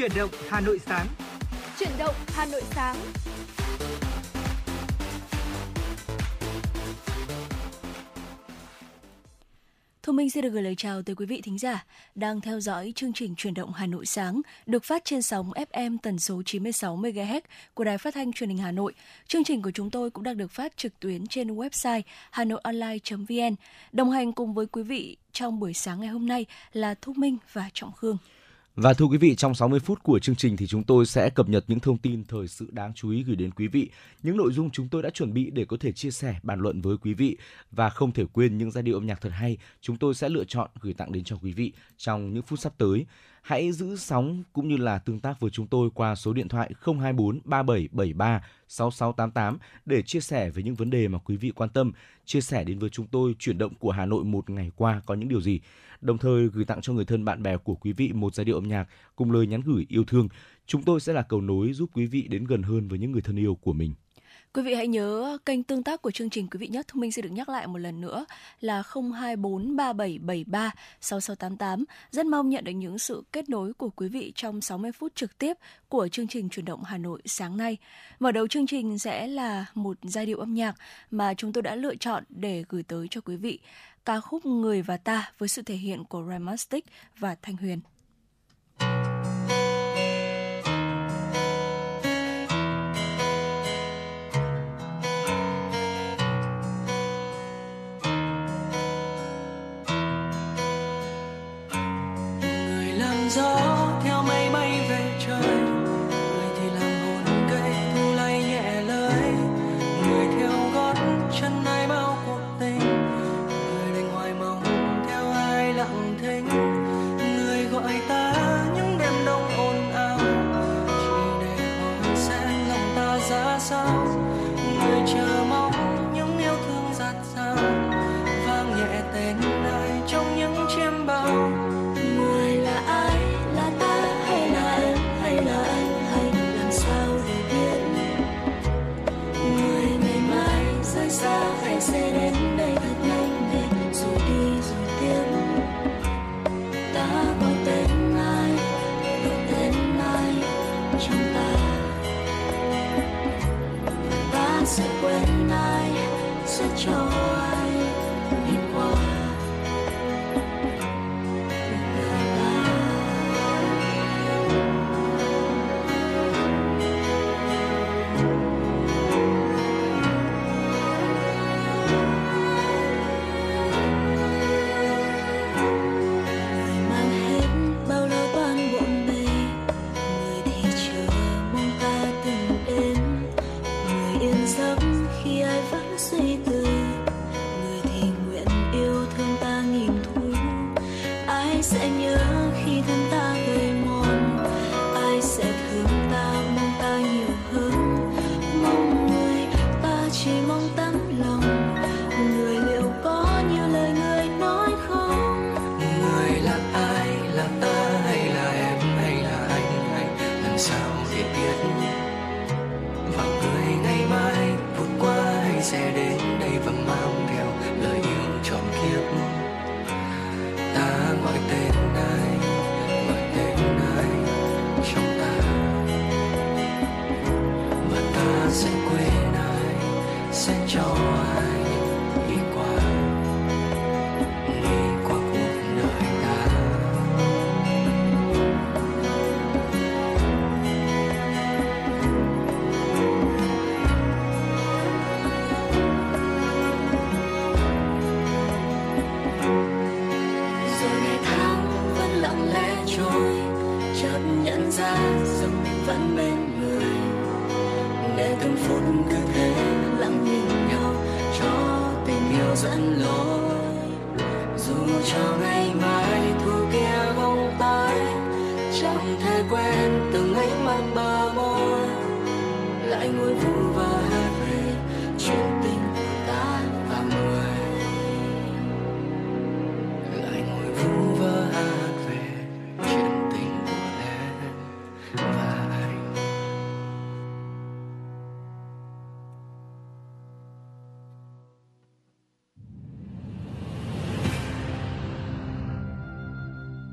Chuyển động Hà Nội sáng. Chuyển động Hà Nội sáng. Thu Minh xin được gửi lời chào tới quý vị thính giả đang theo dõi chương trình Truyền động Hà Nội sáng được phát trên sóng FM tần số 96 MHz của Đài Phát thanh Truyền hình Hà Nội. Chương trình của chúng tôi cũng đang được phát trực tuyến trên website hanoionline.vn. Đồng hành cùng với quý vị trong buổi sáng ngày hôm nay là Thu Minh và Trọng Khương. Và thưa quý vị, trong 60 phút của chương trình thì chúng tôi sẽ cập nhật những thông tin thời sự đáng chú ý gửi đến quý vị, những nội dung chúng tôi đã chuẩn bị để có thể chia sẻ, bàn luận với quý vị và không thể quên những giai điệu âm nhạc thật hay chúng tôi sẽ lựa chọn gửi tặng đến cho quý vị trong những phút sắp tới. Hãy giữ sóng cũng như là tương tác với chúng tôi qua số điện thoại 024 3773 6688 để chia sẻ về những vấn đề mà quý vị quan tâm, chia sẻ đến với chúng tôi chuyển động của Hà Nội một ngày qua có những điều gì đồng thời gửi tặng cho người thân bạn bè của quý vị một giai điệu âm nhạc cùng lời nhắn gửi yêu thương. Chúng tôi sẽ là cầu nối giúp quý vị đến gần hơn với những người thân yêu của mình. Quý vị hãy nhớ kênh tương tác của chương trình quý vị nhé. thông Minh sẽ được nhắc lại một lần nữa là 0243773 6688. Rất mong nhận được những sự kết nối của quý vị trong 60 phút trực tiếp của chương trình chuyển động Hà Nội sáng nay. Mở đầu chương trình sẽ là một giai điệu âm nhạc mà chúng tôi đã lựa chọn để gửi tới cho quý vị ca khúc Người và ta với sự thể hiện của Ramastic và Thanh Huyền.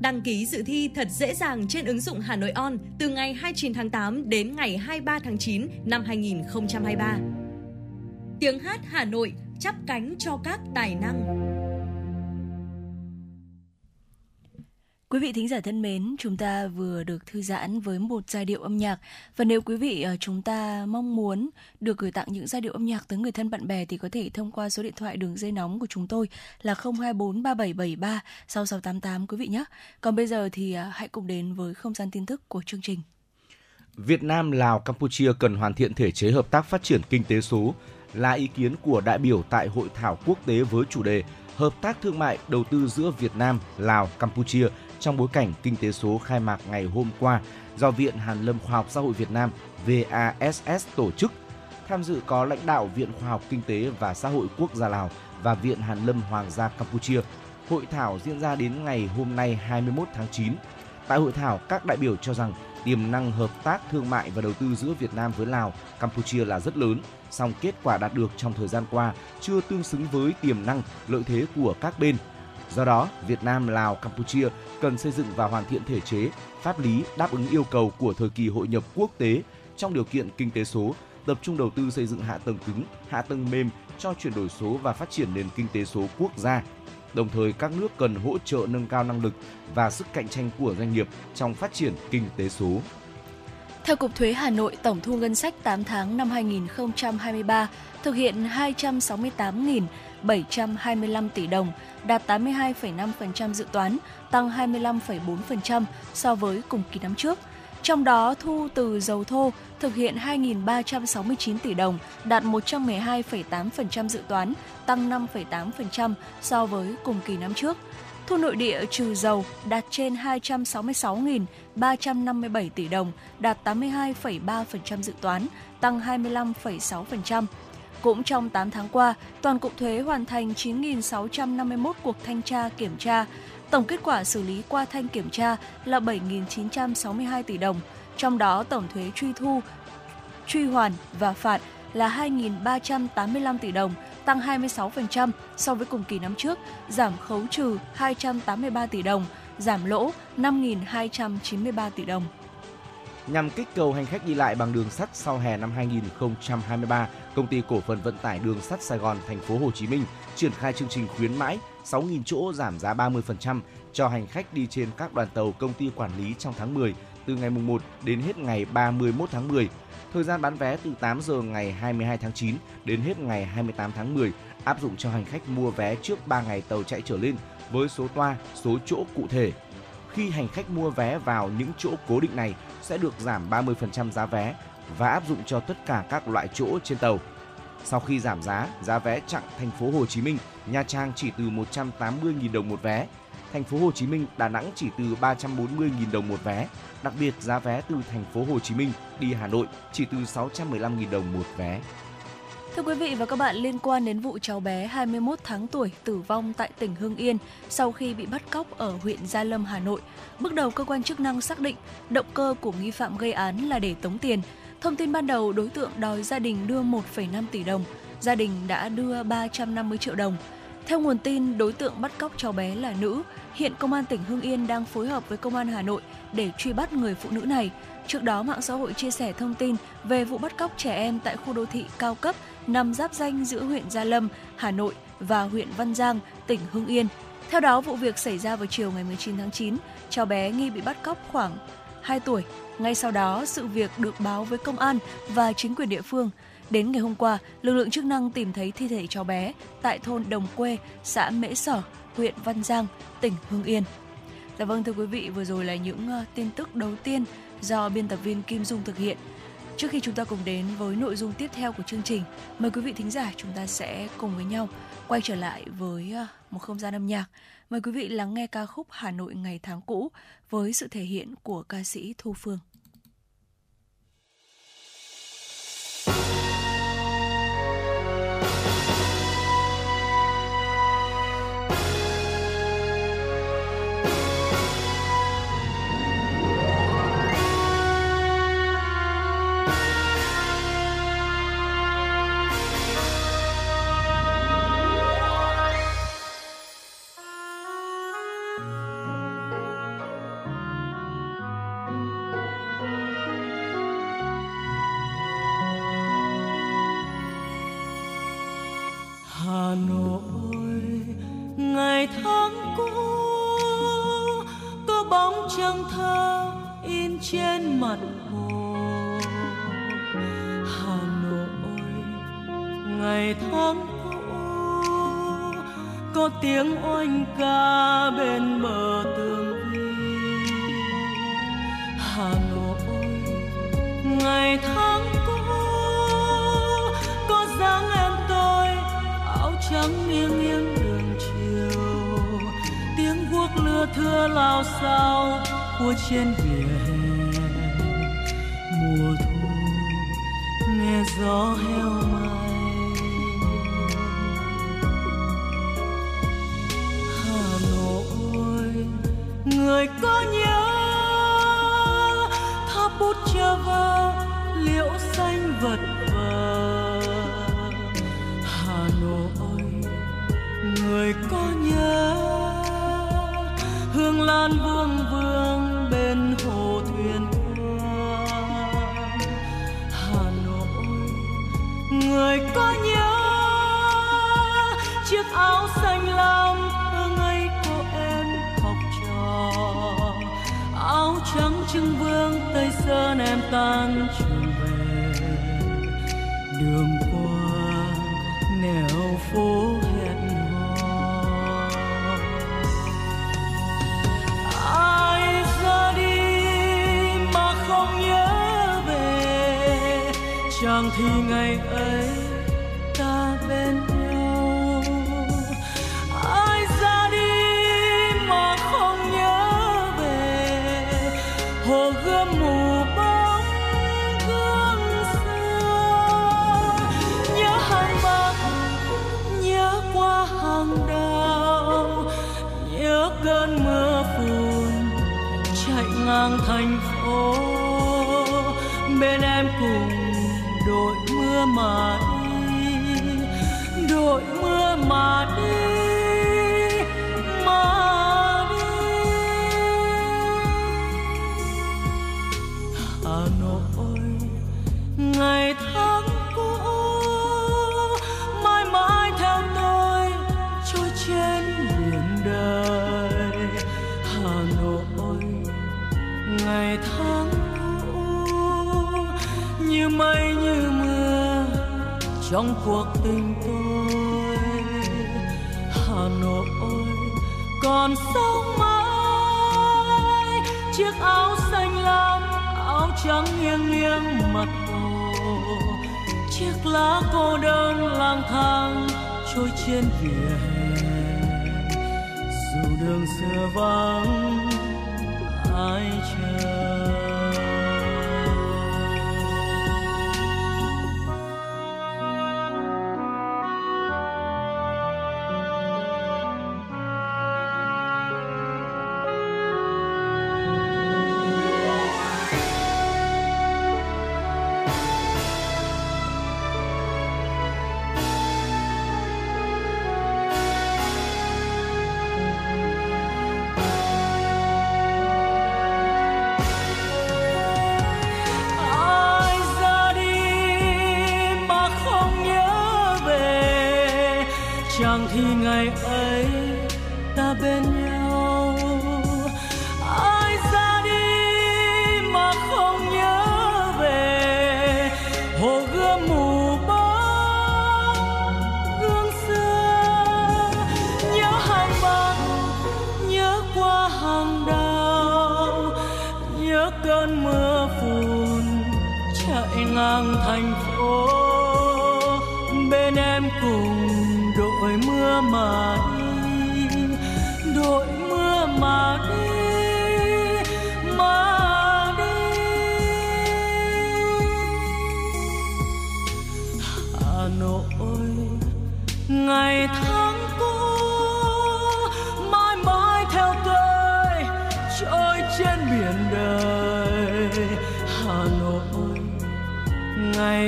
Đăng ký dự thi thật dễ dàng trên ứng dụng Hà Nội On từ ngày 29 tháng 8 đến ngày 23 tháng 9 năm 2023. Tiếng hát Hà Nội chắp cánh cho các tài năng. Quý vị thính giả thân mến, chúng ta vừa được thư giãn với một giai điệu âm nhạc và nếu quý vị ờ, chúng ta mong muốn được gửi tặng những giai điệu âm nhạc tới người thân bạn bè thì có thể thông qua số điện thoại đường dây nóng của chúng tôi là 024 3773 6688 quý vị nhé. Còn bây giờ thì ờ, hãy cùng đến với không gian tin tức của chương trình. Việt Nam, Lào, Campuchia cần hoàn thiện thể chế hợp tác phát triển kinh tế số là ý kiến của đại biểu tại hội thảo quốc tế với chủ đề Hợp tác thương mại đầu tư giữa Việt Nam, Lào, Campuchia trong bối cảnh kinh tế số khai mạc ngày hôm qua do Viện Hàn lâm Khoa học Xã hội Việt Nam VASS tổ chức. Tham dự có lãnh đạo Viện Khoa học Kinh tế và Xã hội Quốc gia Lào và Viện Hàn lâm Hoàng gia Campuchia. Hội thảo diễn ra đến ngày hôm nay 21 tháng 9. Tại hội thảo, các đại biểu cho rằng tiềm năng hợp tác thương mại và đầu tư giữa Việt Nam với Lào, Campuchia là rất lớn, song kết quả đạt được trong thời gian qua chưa tương xứng với tiềm năng, lợi thế của các bên. Do đó, Việt Nam, Lào, Campuchia cần xây dựng và hoàn thiện thể chế, pháp lý đáp ứng yêu cầu của thời kỳ hội nhập quốc tế trong điều kiện kinh tế số, tập trung đầu tư xây dựng hạ tầng cứng, hạ tầng mềm cho chuyển đổi số và phát triển nền kinh tế số quốc gia. Đồng thời, các nước cần hỗ trợ nâng cao năng lực và sức cạnh tranh của doanh nghiệp trong phát triển kinh tế số. Theo Cục Thuế Hà Nội, tổng thu ngân sách 8 tháng năm 2023 thực hiện 725 tỷ đồng, đạt 82,5% dự toán, tăng 25,4% so với cùng kỳ năm trước. Trong đó, thu từ dầu thô thực hiện 2.369 tỷ đồng, đạt 112,8% dự toán, tăng 5,8% so với cùng kỳ năm trước. Thu nội địa trừ dầu đạt trên 266.357 tỷ đồng, đạt 82,3% dự toán, tăng 25,6%. Cũng trong 8 tháng qua, toàn cục thuế hoàn thành 9.651 cuộc thanh tra kiểm tra. Tổng kết quả xử lý qua thanh kiểm tra là 7.962 tỷ đồng, trong đó tổng thuế truy thu, truy hoàn và phạt là 2.385 tỷ đồng, tăng 26% so với cùng kỳ năm trước, giảm khấu trừ 283 tỷ đồng, giảm lỗ 5.293 tỷ đồng. Nhằm kích cầu hành khách đi lại bằng đường sắt sau hè năm 2023, công ty cổ phần vận tải đường sắt Sài Gòn thành phố Hồ Chí Minh triển khai chương trình khuyến mãi 6.000 chỗ giảm giá 30% cho hành khách đi trên các đoàn tàu công ty quản lý trong tháng 10 từ ngày mùng 1 đến hết ngày 31 tháng 10 Thời gian bán vé từ 8 giờ ngày 22 tháng 9 đến hết ngày 28 tháng 10 áp dụng cho hành khách mua vé trước 3 ngày tàu chạy trở lên với số toa, số chỗ cụ thể. Khi hành khách mua vé vào những chỗ cố định này sẽ được giảm 30% giá vé và áp dụng cho tất cả các loại chỗ trên tàu. Sau khi giảm giá, giá vé chặng thành phố Hồ Chí Minh, Nha Trang chỉ từ 180.000 đồng một vé, thành phố Hồ Chí Minh, Đà Nẵng chỉ từ 340.000 đồng một vé. Đặc biệt giá vé từ thành phố Hồ Chí Minh đi Hà Nội chỉ từ 615.000 đồng một vé. Thưa quý vị và các bạn, liên quan đến vụ cháu bé 21 tháng tuổi tử vong tại tỉnh Hưng Yên sau khi bị bắt cóc ở huyện Gia Lâm, Hà Nội, bước đầu cơ quan chức năng xác định động cơ của nghi phạm gây án là để tống tiền. Thông tin ban đầu, đối tượng đòi gia đình đưa 1,5 tỷ đồng, gia đình đã đưa 350 triệu đồng. Theo nguồn tin, đối tượng bắt cóc cháu bé là nữ. Hiện Công an tỉnh Hưng Yên đang phối hợp với Công an Hà Nội để truy bắt người phụ nữ này. Trước đó, mạng xã hội chia sẻ thông tin về vụ bắt cóc trẻ em tại khu đô thị cao cấp nằm giáp danh giữa huyện Gia Lâm, Hà Nội và huyện Văn Giang, tỉnh Hưng Yên. Theo đó, vụ việc xảy ra vào chiều ngày 19 tháng 9, cháu bé nghi bị bắt cóc khoảng 2 tuổi. Ngay sau đó, sự việc được báo với công an và chính quyền địa phương. Đến ngày hôm qua, lực lượng chức năng tìm thấy thi thể cháu bé tại thôn Đồng Quê, xã Mễ Sở, huyện Văn Giang, tỉnh Hưng Yên. Dạ vâng thưa quý vị, vừa rồi là những ờ, tin tức đầu tiên do biên tập viên Kim Dung thực hiện. Trước khi chúng ta cùng đến với nội dung tiếp theo của chương trình, mời quý vị thính giả chúng ta sẽ cùng với nhau quay trở lại với à, một không gian âm nhạc. Mời quý vị lắng nghe ca khúc Hà Nội ngày tháng cũ với sự thể hiện của ca sĩ Thu Phương. Ngày tháng cũ, có tiếng oanh ca bên bờ tường vi. Hà nội, ngày tháng cũ, có dáng em tôi, áo trắng nghiêng nghiêng đường chiều. Tiếng guốc lưa thưa lao sao của trên vỉa hè. Mùa thu, nghe gió heo mai người có nhớ. Tháp bút cho vơ, liễu xanh vật vờ. Hà nội, người có nhớ. Hương lan vương vương bên hồ thuyền quang hà nội, người có nhớ trưng vương tây sơn em tan trường về. Đường qua nẻo phố hẹn hò. Ai ra đi mà không nhớ về chẳng thì ngày ấy Mưa phùn chạy ngang thành phố. Bên em cùng đội mưa mà đi, đội mưa mà đi. Trong cuộc tình tôi, hà nội còn sống mãi. Chiếc áo xanh lam, áo trắng nghiêng nghiêng mặt hồ. Chiếc lá cô đơn lang thang trôi trên vỉa hè. Dù đường xưa vắng, ai chờ?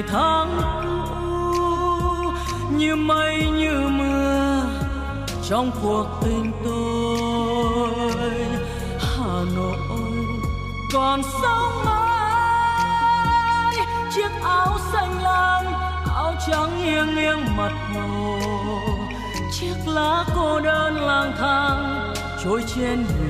Ngày tháng cũ như mây như mưa trong cuộc tình tôi. Hà Nội còn sống mãi, chiếc áo xanh lam, áo trắng nghiêng nghiêng mặt hồ. Chiếc lá cô đơn lang thang trôi trên biển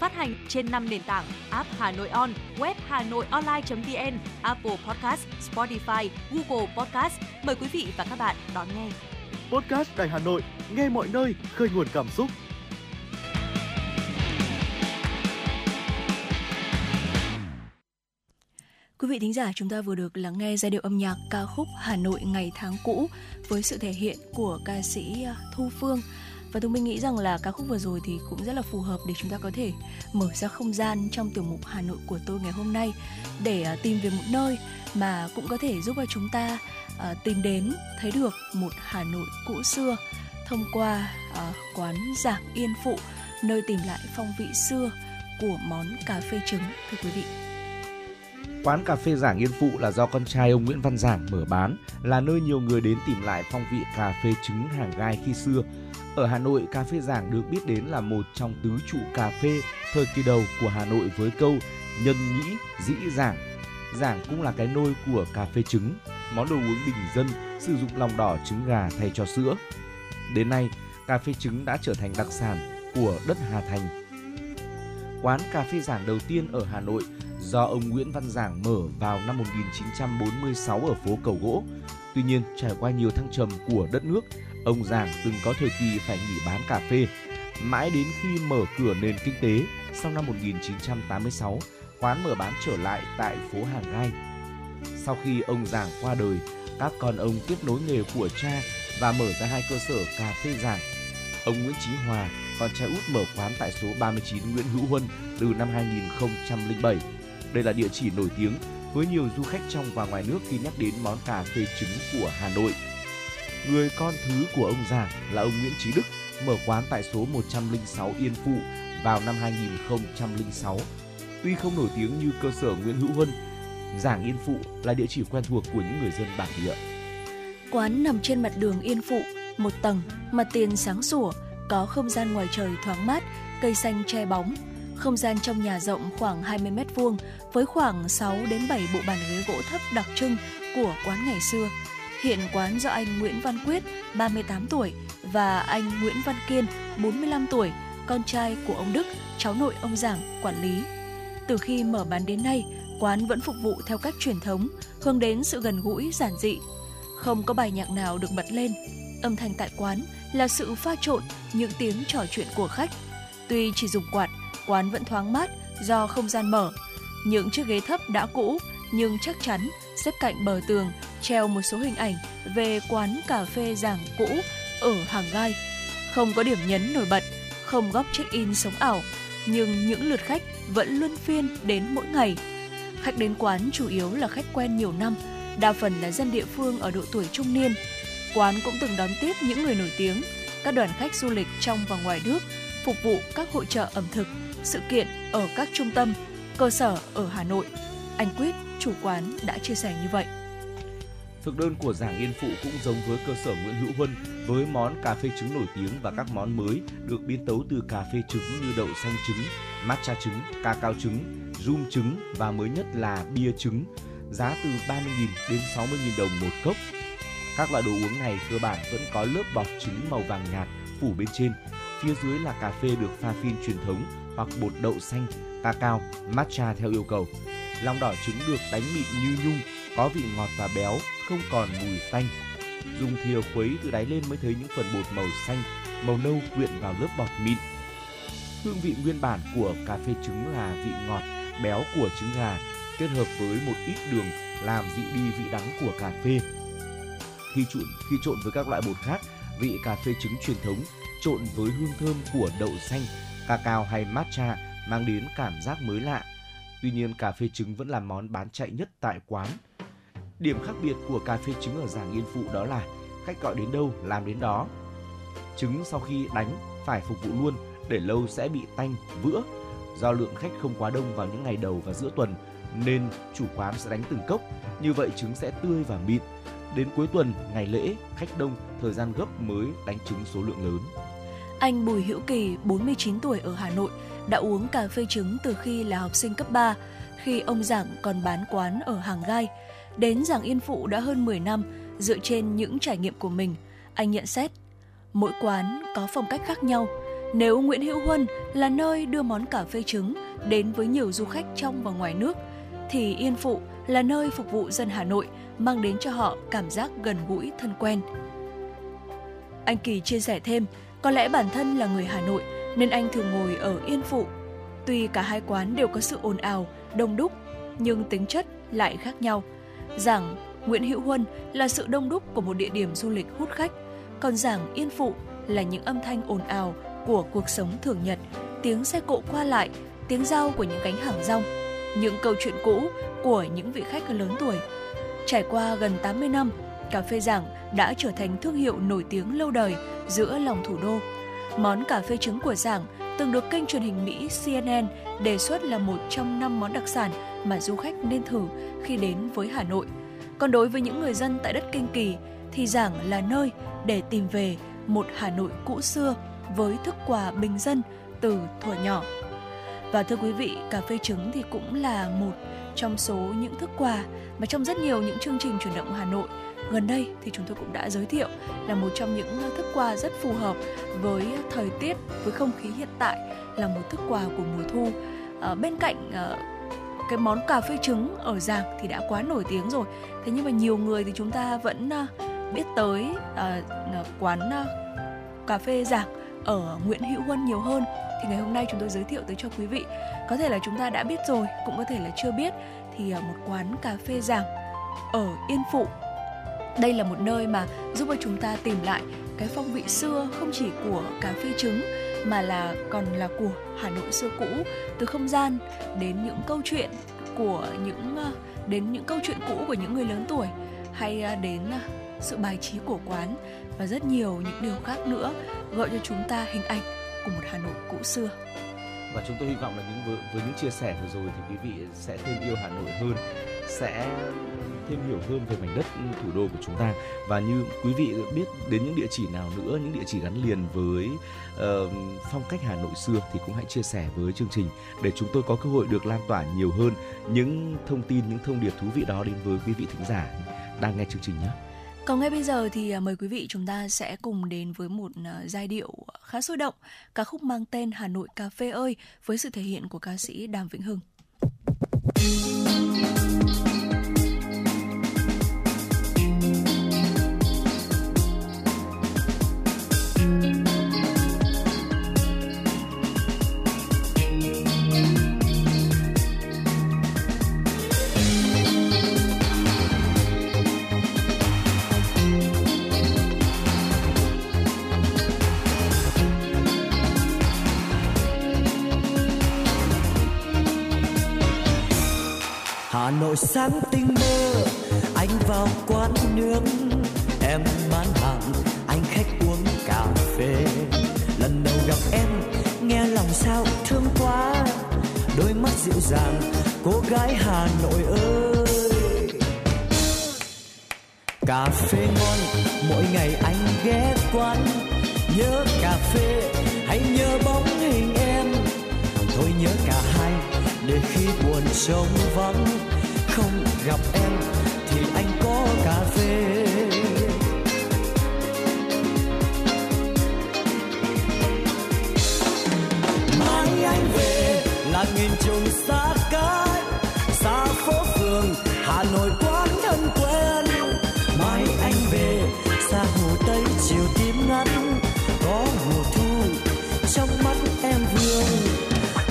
Phát hành trên 5 nền tảng app Hà Nội On, web Hà Nội Online.vn, Apple Podcast, Spotify, Google Podcast. Mời quý vị và các bạn đón nghe. Podcast Đài Hà Nội, nghe mọi nơi, khơi nguồn cảm xúc. Quý vị thính giả, chúng ta vừa được lắng nghe giai điệu âm nhạc ca khúc Hà Nội ngày tháng cũ với sự thể hiện của ca sĩ Thu Phương. Và tôi mình nghĩ rằng là ca khúc vừa rồi thì cũng rất là phù hợp để chúng ta có thể mở ra không gian trong tiểu mục Hà Nội của tôi ngày hôm nay để à, tìm về một nơi mà cũng có thể giúp cho chúng ta à, tìm đến thấy được một Hà Nội cũ xưa thông qua à, quán giảng Yên Phụ nơi tìm lại phong vị xưa của món cà phê trứng thưa quý vị. Quán cà phê Giảng Yên Phụ là do con trai ông Nguyễn Văn Giảng mở bán, là nơi nhiều người đến tìm lại phong vị cà phê trứng hàng gai khi xưa. Ở Hà Nội, cà phê Giảng được biết đến là một trong tứ trụ cà phê thời kỳ đầu của Hà Nội với câu nhân nhĩ, dĩ giảng. Giảng cũng là cái nôi của cà phê trứng, món đồ uống bình dân sử dụng lòng đỏ trứng gà thay cho sữa. Đến nay, cà phê trứng đã trở thành đặc sản của đất Hà Thành. Quán cà phê Giảng đầu tiên ở Hà Nội do ông Nguyễn Văn Giảng mở vào năm 1946 ở phố Cầu Gỗ. Tuy nhiên, trải qua nhiều thăng trầm của đất nước, ông Giảng từng có thời kỳ phải nghỉ bán cà phê. Mãi đến khi mở cửa nền kinh tế, sau năm 1986, quán mở bán trở lại tại phố Hàng Gai. Sau khi ông Giảng qua đời, các con ông tiếp nối nghề của cha và mở ra hai cơ sở cà phê Giảng. Ông Nguyễn Chí Hòa, con trai út mở quán tại số 39 Nguyễn Hữu Huân từ năm 2007. Đây là địa chỉ nổi tiếng với nhiều du khách trong và ngoài nước khi nhắc đến món cà phê trứng của Hà Nội. Người con thứ của ông Giảng là ông Nguyễn Trí Đức mở quán tại số 106 Yên Phụ vào năm 2006. Tuy không nổi tiếng như cơ sở Nguyễn Hữu Huân, Giảng Yên Phụ là địa chỉ quen thuộc của những người dân bản địa. Quán nằm trên mặt đường Yên Phụ, một tầng, mặt tiền sáng sủa, có không gian ngoài trời thoáng mát, cây xanh che bóng. Không gian trong nhà rộng khoảng 20 mét vuông với khoảng 6 đến 7 bộ bàn ghế gỗ thấp đặc trưng của quán ngày xưa. Hiện quán do anh Nguyễn Văn Quyết, 38 tuổi và anh Nguyễn Văn Kiên, 45 tuổi, con trai của ông Đức, cháu nội ông Giảng, quản lý. Từ khi mở bán đến nay, quán vẫn phục vụ theo cách truyền thống, hướng đến sự gần gũi, giản dị. Không có bài nhạc nào được bật lên, âm thanh tại quán là sự pha trộn những tiếng trò chuyện của khách. Tuy chỉ dùng quạt, quán vẫn thoáng mát do không gian mở. Những chiếc ghế thấp đã cũ nhưng chắc chắn xếp cạnh bờ tường treo một số hình ảnh về quán cà phê giảng cũ ở hàng gai. Không có điểm nhấn nổi bật, không góc check-in sống ảo, nhưng những lượt khách vẫn luân phiên đến mỗi ngày. Khách đến quán chủ yếu là khách quen nhiều năm, đa phần là dân địa phương ở độ tuổi trung niên. Quán cũng từng đón tiếp những người nổi tiếng, các đoàn khách du lịch trong và ngoài nước, phục vụ các hội trợ ẩm thực, sự kiện ở các trung tâm, cơ sở ở Hà Nội. Anh Quyết, chủ quán đã chia sẻ như vậy. Thực đơn của Giảng Yên Phụ cũng giống với cơ sở Nguyễn Hữu Huân với món cà phê trứng nổi tiếng và các món mới được biến tấu từ cà phê trứng như đậu xanh trứng, matcha trứng, ca cao trứng, rum trứng và mới nhất là bia trứng, giá từ 30.000 đến 60.000 đồng một cốc. Các loại đồ uống này cơ bản vẫn có lớp bọt trứng màu vàng nhạt phủ bên trên, phía dưới là cà phê được pha phin truyền thống hoặc bột đậu xanh, ca cao, matcha theo yêu cầu. Lòng đỏ trứng được đánh mịn như nhung, có vị ngọt và béo, không còn mùi tanh. Dùng thìa khuấy từ đáy lên mới thấy những phần bột màu xanh, màu nâu quyện vào lớp bọt mịn. Hương vị nguyên bản của cà phê trứng là vị ngọt, béo của trứng gà kết hợp với một ít đường làm dịu đi vị đắng của cà phê. Khi trộn khi trộn với các loại bột khác, vị cà phê trứng truyền thống trộn với hương thơm của đậu xanh, cacao hay matcha mang đến cảm giác mới lạ. Tuy nhiên cà phê trứng vẫn là món bán chạy nhất tại quán. Điểm khác biệt của cà phê trứng ở Giảng Yên Phụ đó là khách gọi đến đâu làm đến đó. Trứng sau khi đánh phải phục vụ luôn, để lâu sẽ bị tanh, vữa. Do lượng khách không quá đông vào những ngày đầu và giữa tuần nên chủ quán sẽ đánh từng cốc, như vậy trứng sẽ tươi và mịn. Đến cuối tuần, ngày lễ, khách đông, thời gian gấp mới đánh trứng số lượng lớn. Anh Bùi Hữu Kỳ, 49 tuổi ở Hà Nội, đã uống cà phê trứng từ khi là học sinh cấp 3, khi ông Giảng còn bán quán ở Hàng Gai. Đến Giảng Yên Phụ đã hơn 10 năm, dựa trên những trải nghiệm của mình, anh nhận xét mỗi quán có phong cách khác nhau. Nếu Nguyễn Hữu Huân là nơi đưa món cà phê trứng đến với nhiều du khách trong và ngoài nước, thì Yên Phụ là nơi phục vụ dân Hà Nội, mang đến cho họ cảm giác gần gũi thân quen. Anh Kỳ chia sẻ thêm, có lẽ bản thân là người Hà Nội nên anh thường ngồi ở Yên Phụ. Tuy cả hai quán đều có sự ồn ào, đông đúc, nhưng tính chất lại khác nhau. Giảng Nguyễn Hữu Huân là sự đông đúc của một địa điểm du lịch hút khách, còn giảng Yên Phụ là những âm thanh ồn ào của cuộc sống thường nhật, tiếng xe cộ qua lại, tiếng rau của những cánh hàng rong, những câu chuyện cũ của những vị khách lớn tuổi. Trải qua gần 80 năm, cà phê giảng đã trở thành thương hiệu nổi tiếng lâu đời giữa lòng thủ đô. Món cà phê trứng của giảng từng được kênh truyền hình Mỹ CNN đề xuất là một trong năm món đặc sản mà du khách nên thử khi đến với Hà Nội. Còn đối với những người dân tại đất Kinh Kỳ thì giảng là nơi để tìm về một Hà Nội cũ xưa với thức quà bình dân từ thuở nhỏ. Và thưa quý vị, cà phê trứng thì cũng là một trong số những thức quà mà trong rất nhiều những chương trình chuyển động Hà Nội gần đây thì chúng tôi cũng đã giới thiệu là một trong những thức quà rất phù hợp với thời tiết với không khí hiện tại là một thức quà của mùa thu. À, bên cạnh à, cái món cà phê trứng ở giàng thì đã quá nổi tiếng rồi. Thế nhưng mà nhiều người thì chúng ta vẫn à, biết tới à, à quán à, cà phê giàng ở Nguyễn Hữu Huân nhiều hơn. Thì ngày hôm nay chúng tôi giới thiệu tới cho quý vị. Có thể là chúng ta đã biết rồi cũng có thể là chưa biết. Thì à, một quán cà phê giảng ở Yên Phụ đây là một nơi mà giúp cho chúng ta tìm lại cái phong vị xưa không chỉ của cà phê trứng mà là còn là của Hà Nội xưa cũ. Từ không gian đến những câu chuyện của những ờ, đến những câu chuyện cũ của những người lớn tuổi hay ờ, đến ờ, sự bài trí của quán và rất nhiều những điều khác nữa gợi cho chúng ta hình ảnh của một Hà Nội cũ xưa. Và chúng tôi hy vọng là những với, với những chia sẻ vừa rồi thì quý vị sẽ thêm yêu Hà Nội hơn sẽ thêm hiểu hơn về mảnh đất ừ, thủ đô của chúng ta và như quý vị biết đến những địa chỉ nào nữa những địa chỉ gắn liền với uh, phong cách Hà Nội xưa thì cũng hãy chia sẻ với chương trình để chúng tôi có cơ hội được lan tỏa nhiều hơn những thông tin những thông điệp thú vị đó đến với quý vị thính giả đang nghe chương trình nhé. Còn ngay bây giờ thì à, mời quý vị chúng ta sẽ cùng đến với một à, giai điệu khá sôi động, ca khúc mang tên Hà Nội cà phê ơi với sự thể hiện của ca sĩ Đàm Vĩnh Hưng. Sáng tinh mơ, anh vào quán nước em bán hàng, anh khách uống cà phê. Lần đầu gặp em, nghe lòng sao thương quá, đôi mắt dịu dàng, cô gái hà nội ơi. Cà phê ngon, mỗi ngày anh ghé quán. Nhớ cà phê, hãy nhớ bóng hình em. Thôi nhớ cả hai, để khi buồn trông vắng không gặp em thì anh có cà phê mai anh về là nghìn trùng xa cách, xa phố phường, hà nội quán thân quen. Mai anh về, xa hồ tây chiều tím ngắt, có mùa thu trong mắt em vương.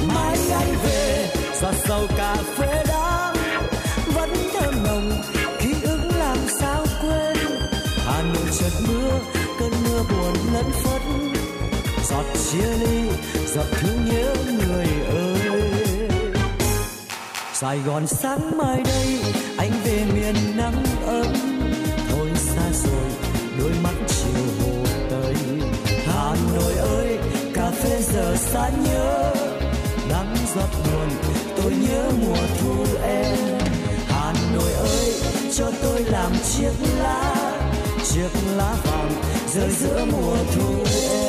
Mai anh về giọt sầu lẫn phất. Giọt chia ly, giọt thương nhớ người ơi. Sài Gòn sáng mai đây, anh về miền nắng ấm. Thôi xa rồi, đôi mắt chiều hồ tây. Hà Nội ơi, cà phê giờ xa nhớ. Nắng giọt buồn, tôi nhớ mùa thu em. Hà Nội ơi, cho tôi làm chiếc lá chiếc lá vàng rơi giữa mùa thu.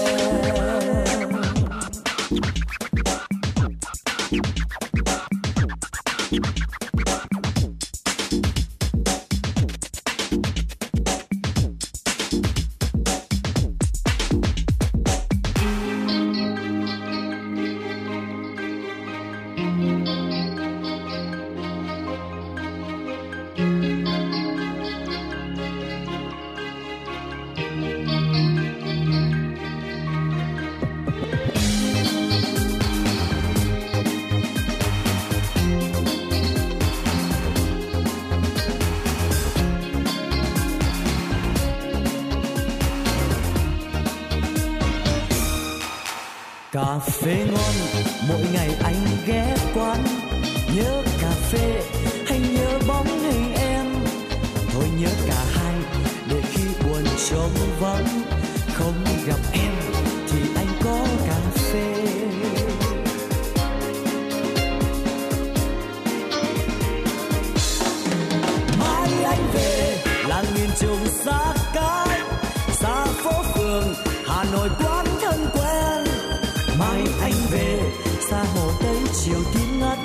Chiều tím ngắt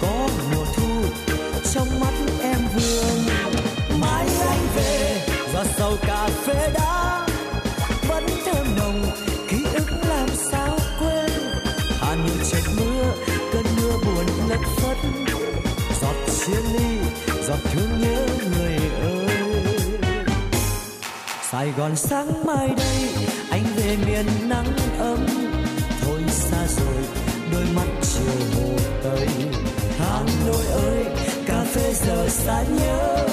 có mùa thu, trong mắt em vương. Mai anh về và sau cà phê đá, vẫn thơm nồng ký ức làm sao quên. Hà nội trời mưa, cơn mưa buồn lất phất. Giọt chia ly, giọt thương nhớ người ơi. Sài Gòn sáng mai đây, anh về miền nắng ấm. Xa nhớ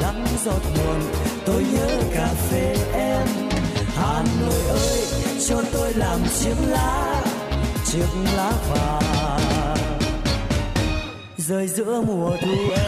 đắng giọt buồn tôi nhớ cà phê em. Hà Nội ơi, cho tôi làm chiếc lá chiếc lá vàng. Rơi giữa mùa thu em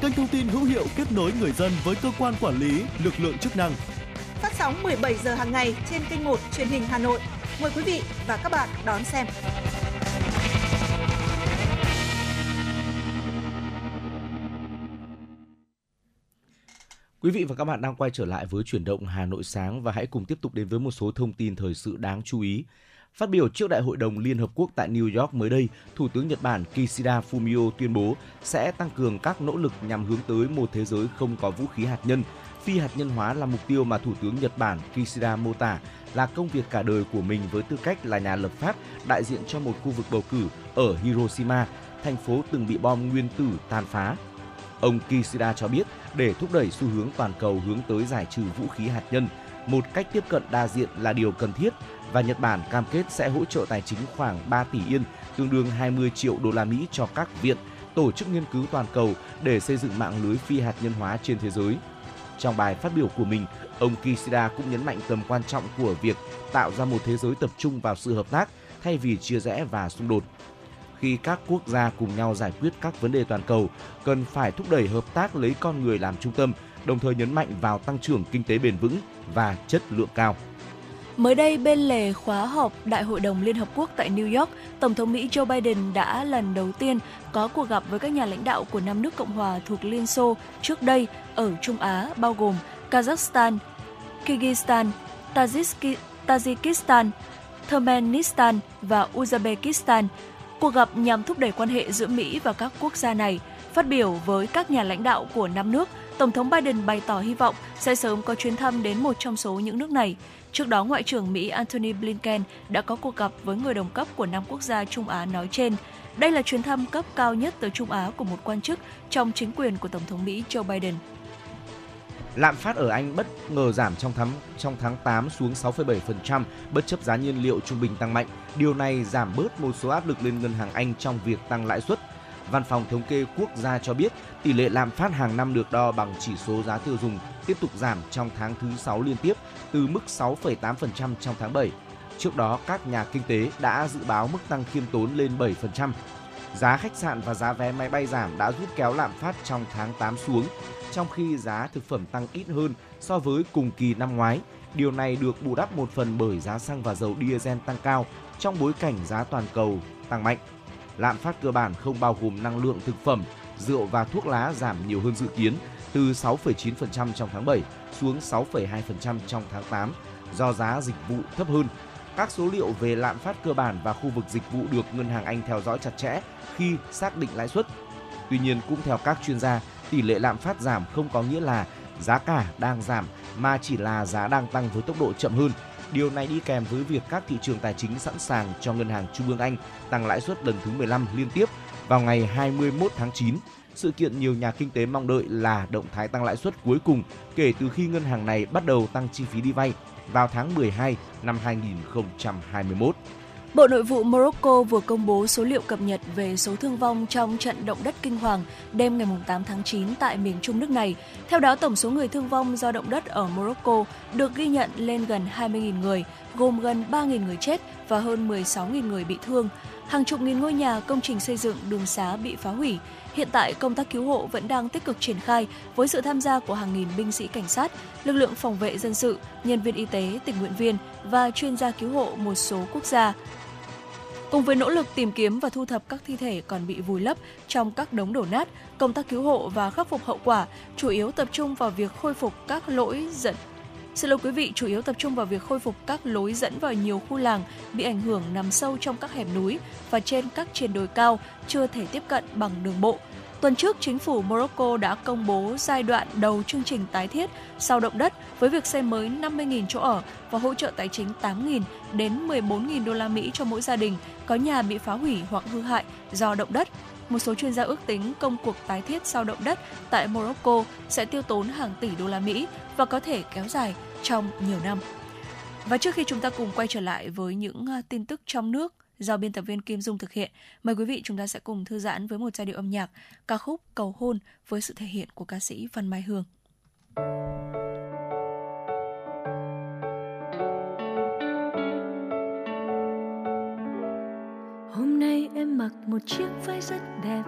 kênh thông tin hữu hiệu kết nối người dân với cơ quan quản lý, lực lượng chức năng. Phát sóng 17 giờ hàng ngày trên kênh 1 truyền hình Hà Nội. Mời quý vị và các bạn đón xem. Quý vị và các bạn đang quay trở lại với chuyển động Hà Nội sáng và hãy cùng tiếp tục đến với một số thông tin thời sự đáng chú ý. Phát biểu trước Đại hội đồng Liên Hợp Quốc tại New York mới đây, Thủ tướng Nhật Bản Kishida Fumio tuyên bố sẽ tăng cường các nỗ lực nhằm hướng tới một thế giới không có vũ khí hạt nhân. Phi hạt nhân hóa là mục tiêu mà Thủ tướng Nhật Bản Kishida mô tả là công việc cả đời của mình với tư cách là nhà lập pháp đại diện cho một khu vực bầu cử ở Hiroshima, thành phố từng bị bom nguyên tử tàn phá. Ông Kishida cho biết để thúc đẩy xu hướng toàn cầu hướng tới giải trừ vũ khí hạt nhân, một cách tiếp cận đa diện là điều cần thiết và Nhật Bản cam kết sẽ hỗ trợ tài chính khoảng 3 tỷ yên, tương đương 20 triệu đô la Mỹ cho các viện, tổ chức nghiên cứu toàn cầu để xây dựng mạng lưới phi hạt nhân hóa trên thế giới. Trong bài phát biểu của mình, ông Kishida cũng nhấn mạnh tầm quan trọng của việc tạo ra một thế giới tập trung vào sự hợp tác thay vì chia rẽ và xung đột. Khi các quốc gia cùng nhau giải quyết các vấn đề toàn cầu, cần phải thúc đẩy hợp tác lấy con người làm trung tâm, đồng thời nhấn mạnh vào tăng trưởng kinh tế bền vững và chất lượng cao. Mới đây, bên lề khóa họp Đại hội đồng Liên Hợp Quốc tại New York, Tổng thống Mỹ Joe Biden đã lần đầu tiên có cuộc gặp với các nhà lãnh đạo của năm nước Cộng hòa thuộc Liên Xô trước đây ở Trung Á, bao gồm Kazakhstan, Kyrgyzstan, Tajikistan, Turkmenistan và Uzbekistan. Cuộc gặp nhằm thúc đẩy quan hệ giữa Mỹ và các quốc gia này. Phát biểu với các nhà lãnh đạo của năm nước, Tổng thống Biden bày tỏ hy vọng sẽ sớm có chuyến thăm đến một trong số những nước này. Trước đó, Ngoại trưởng Mỹ Antony Blinken đã có cuộc gặp với người đồng cấp của năm quốc gia Trung Á nói trên. Đây là chuyến thăm cấp cao nhất tới Trung Á của một quan chức trong chính quyền của Tổng thống Mỹ Joe Biden. Lạm phát ở Anh bất ngờ giảm trong tháng trong tháng 8 xuống 6,7% bất chấp giá nhiên liệu trung bình tăng mạnh. Điều này giảm bớt một số áp lực lên ngân hàng Anh trong việc tăng lãi suất. Văn phòng thống kê quốc gia cho biết tỷ lệ lạm phát hàng năm được đo bằng chỉ số giá tiêu dùng tiếp tục giảm trong tháng thứ 6 liên tiếp từ mức 6,8% trong tháng 7. Trước đó, các nhà kinh tế đã dự báo mức tăng khiêm tốn lên 7%. Giá khách sạn và giá vé máy bay giảm đã giúp kéo lạm phát trong tháng 8 xuống, trong khi giá thực phẩm tăng ít hơn so với cùng kỳ năm ngoái. Điều này được bù đắp một phần bởi giá xăng và dầu diesel tăng cao trong bối cảnh giá toàn cầu tăng mạnh. Lạm phát cơ bản không bao gồm năng lượng thực phẩm, rượu và thuốc lá giảm nhiều hơn dự kiến từ 6,9% trong tháng 7 xuống 6,2% trong tháng 8 do giá dịch vụ thấp hơn. Các số liệu về lạm phát cơ bản và khu vực dịch vụ được Ngân hàng Anh theo dõi chặt chẽ khi xác định lãi suất. Tuy nhiên, cũng theo các chuyên gia, tỷ lệ lạm phát giảm không có nghĩa là giá cả đang giảm mà chỉ là giá đang tăng với tốc độ chậm hơn. Điều này đi kèm với việc các thị trường tài chính sẵn sàng cho Ngân hàng Trung ương Anh tăng lãi suất lần thứ 15 liên tiếp vào ngày 21 tháng 9 sự kiện nhiều nhà kinh tế mong đợi là động thái tăng lãi suất cuối cùng kể từ khi ngân hàng này bắt đầu tăng chi phí đi vay vào tháng 12 năm 2021. Bộ Nội vụ Morocco vừa công bố số liệu cập nhật về số thương vong trong trận động đất kinh hoàng đêm ngày 8 tháng 9 tại miền trung nước này. Theo đó, tổng số người thương vong do động đất ở Morocco được ghi nhận lên gần 20.000 người, gồm gần 3.000 người chết và hơn 16.000 người bị thương. Hàng chục nghìn ngôi nhà, công trình xây dựng, đường xá bị phá hủy. Hiện tại, công tác cứu hộ vẫn đang tích cực triển khai với sự tham gia của hàng nghìn binh sĩ cảnh sát, lực lượng phòng vệ dân sự, nhân viên y tế, tình nguyện viên và chuyên gia cứu hộ một số quốc gia. Cùng với nỗ lực tìm kiếm và thu thập các thi thể còn bị vùi lấp trong các đống đổ nát, công tác cứu hộ và khắc phục hậu quả chủ yếu tập trung vào việc khôi phục các lỗi dẫn Xin lỗi quý vị, chủ yếu tập trung vào việc khôi phục các lối dẫn vào nhiều khu làng bị ảnh hưởng nằm sâu trong các hẻm núi và trên các triền đồi cao chưa thể tiếp cận bằng đường bộ. Tuần trước, chính phủ Morocco đã công bố giai đoạn đầu chương trình tái thiết sau động đất với việc xây mới 50.000 chỗ ở và hỗ trợ tài chính 8.000 đến 14.000 đô la Mỹ cho mỗi gia đình có nhà bị phá hủy hoặc hư hại do động đất. Một số chuyên gia ước tính công cuộc tái thiết sau động đất tại Morocco sẽ tiêu tốn hàng tỷ đô la Mỹ và có thể kéo dài trong nhiều năm. Và trước khi chúng ta cùng quay trở lại với những à, tin tức trong nước do biên tập viên Kim Dung thực hiện, mời quý vị chúng ta sẽ cùng thư giãn với một giai điệu âm nhạc ca khúc Cầu hôn với sự thể hiện của ca sĩ Văn Mai Hương. Hôm nay em mặc một chiếc váy rất đẹp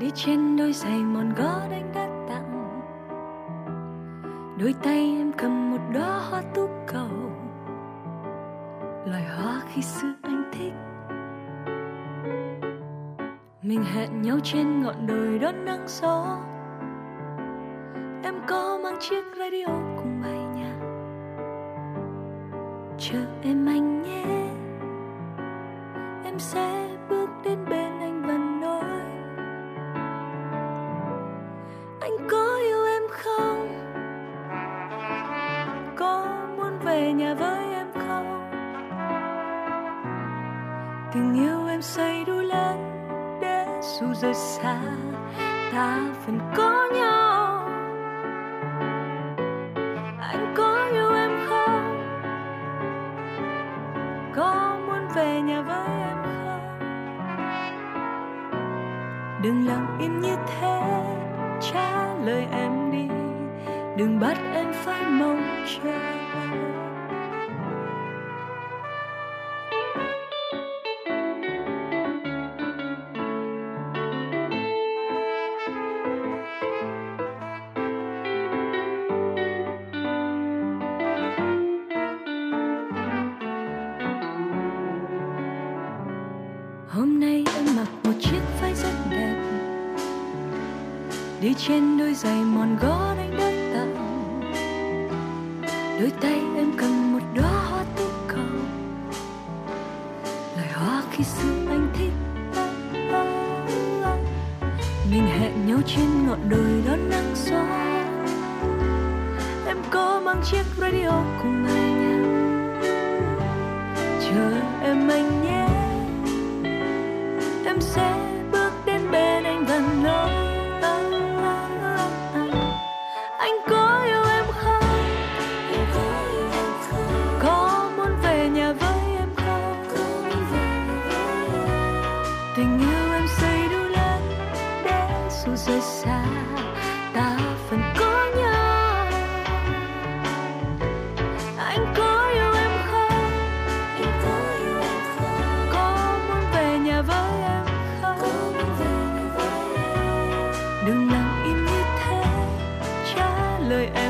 Đi trên đôi giày mòn gót anh đã tặng đôi tay em cầm một đóa hoa tú cầu. Loài hoa khi xưa anh thích. Mình hẹn nhau trên ngọn đồi đón nắng gió. Em có mang chiếc radio cùng bài nhạc. Chờ em anh nhé. Em sẽ bước đến bên tình yêu em say đủ lớn để dù rời xa, ta vẫn có nhau. Anh có yêu em không? Có muốn về nhà với em không? Đừng lặng im như thế, trả lời em đi. Đừng bắt em phải mong chờ. Lời em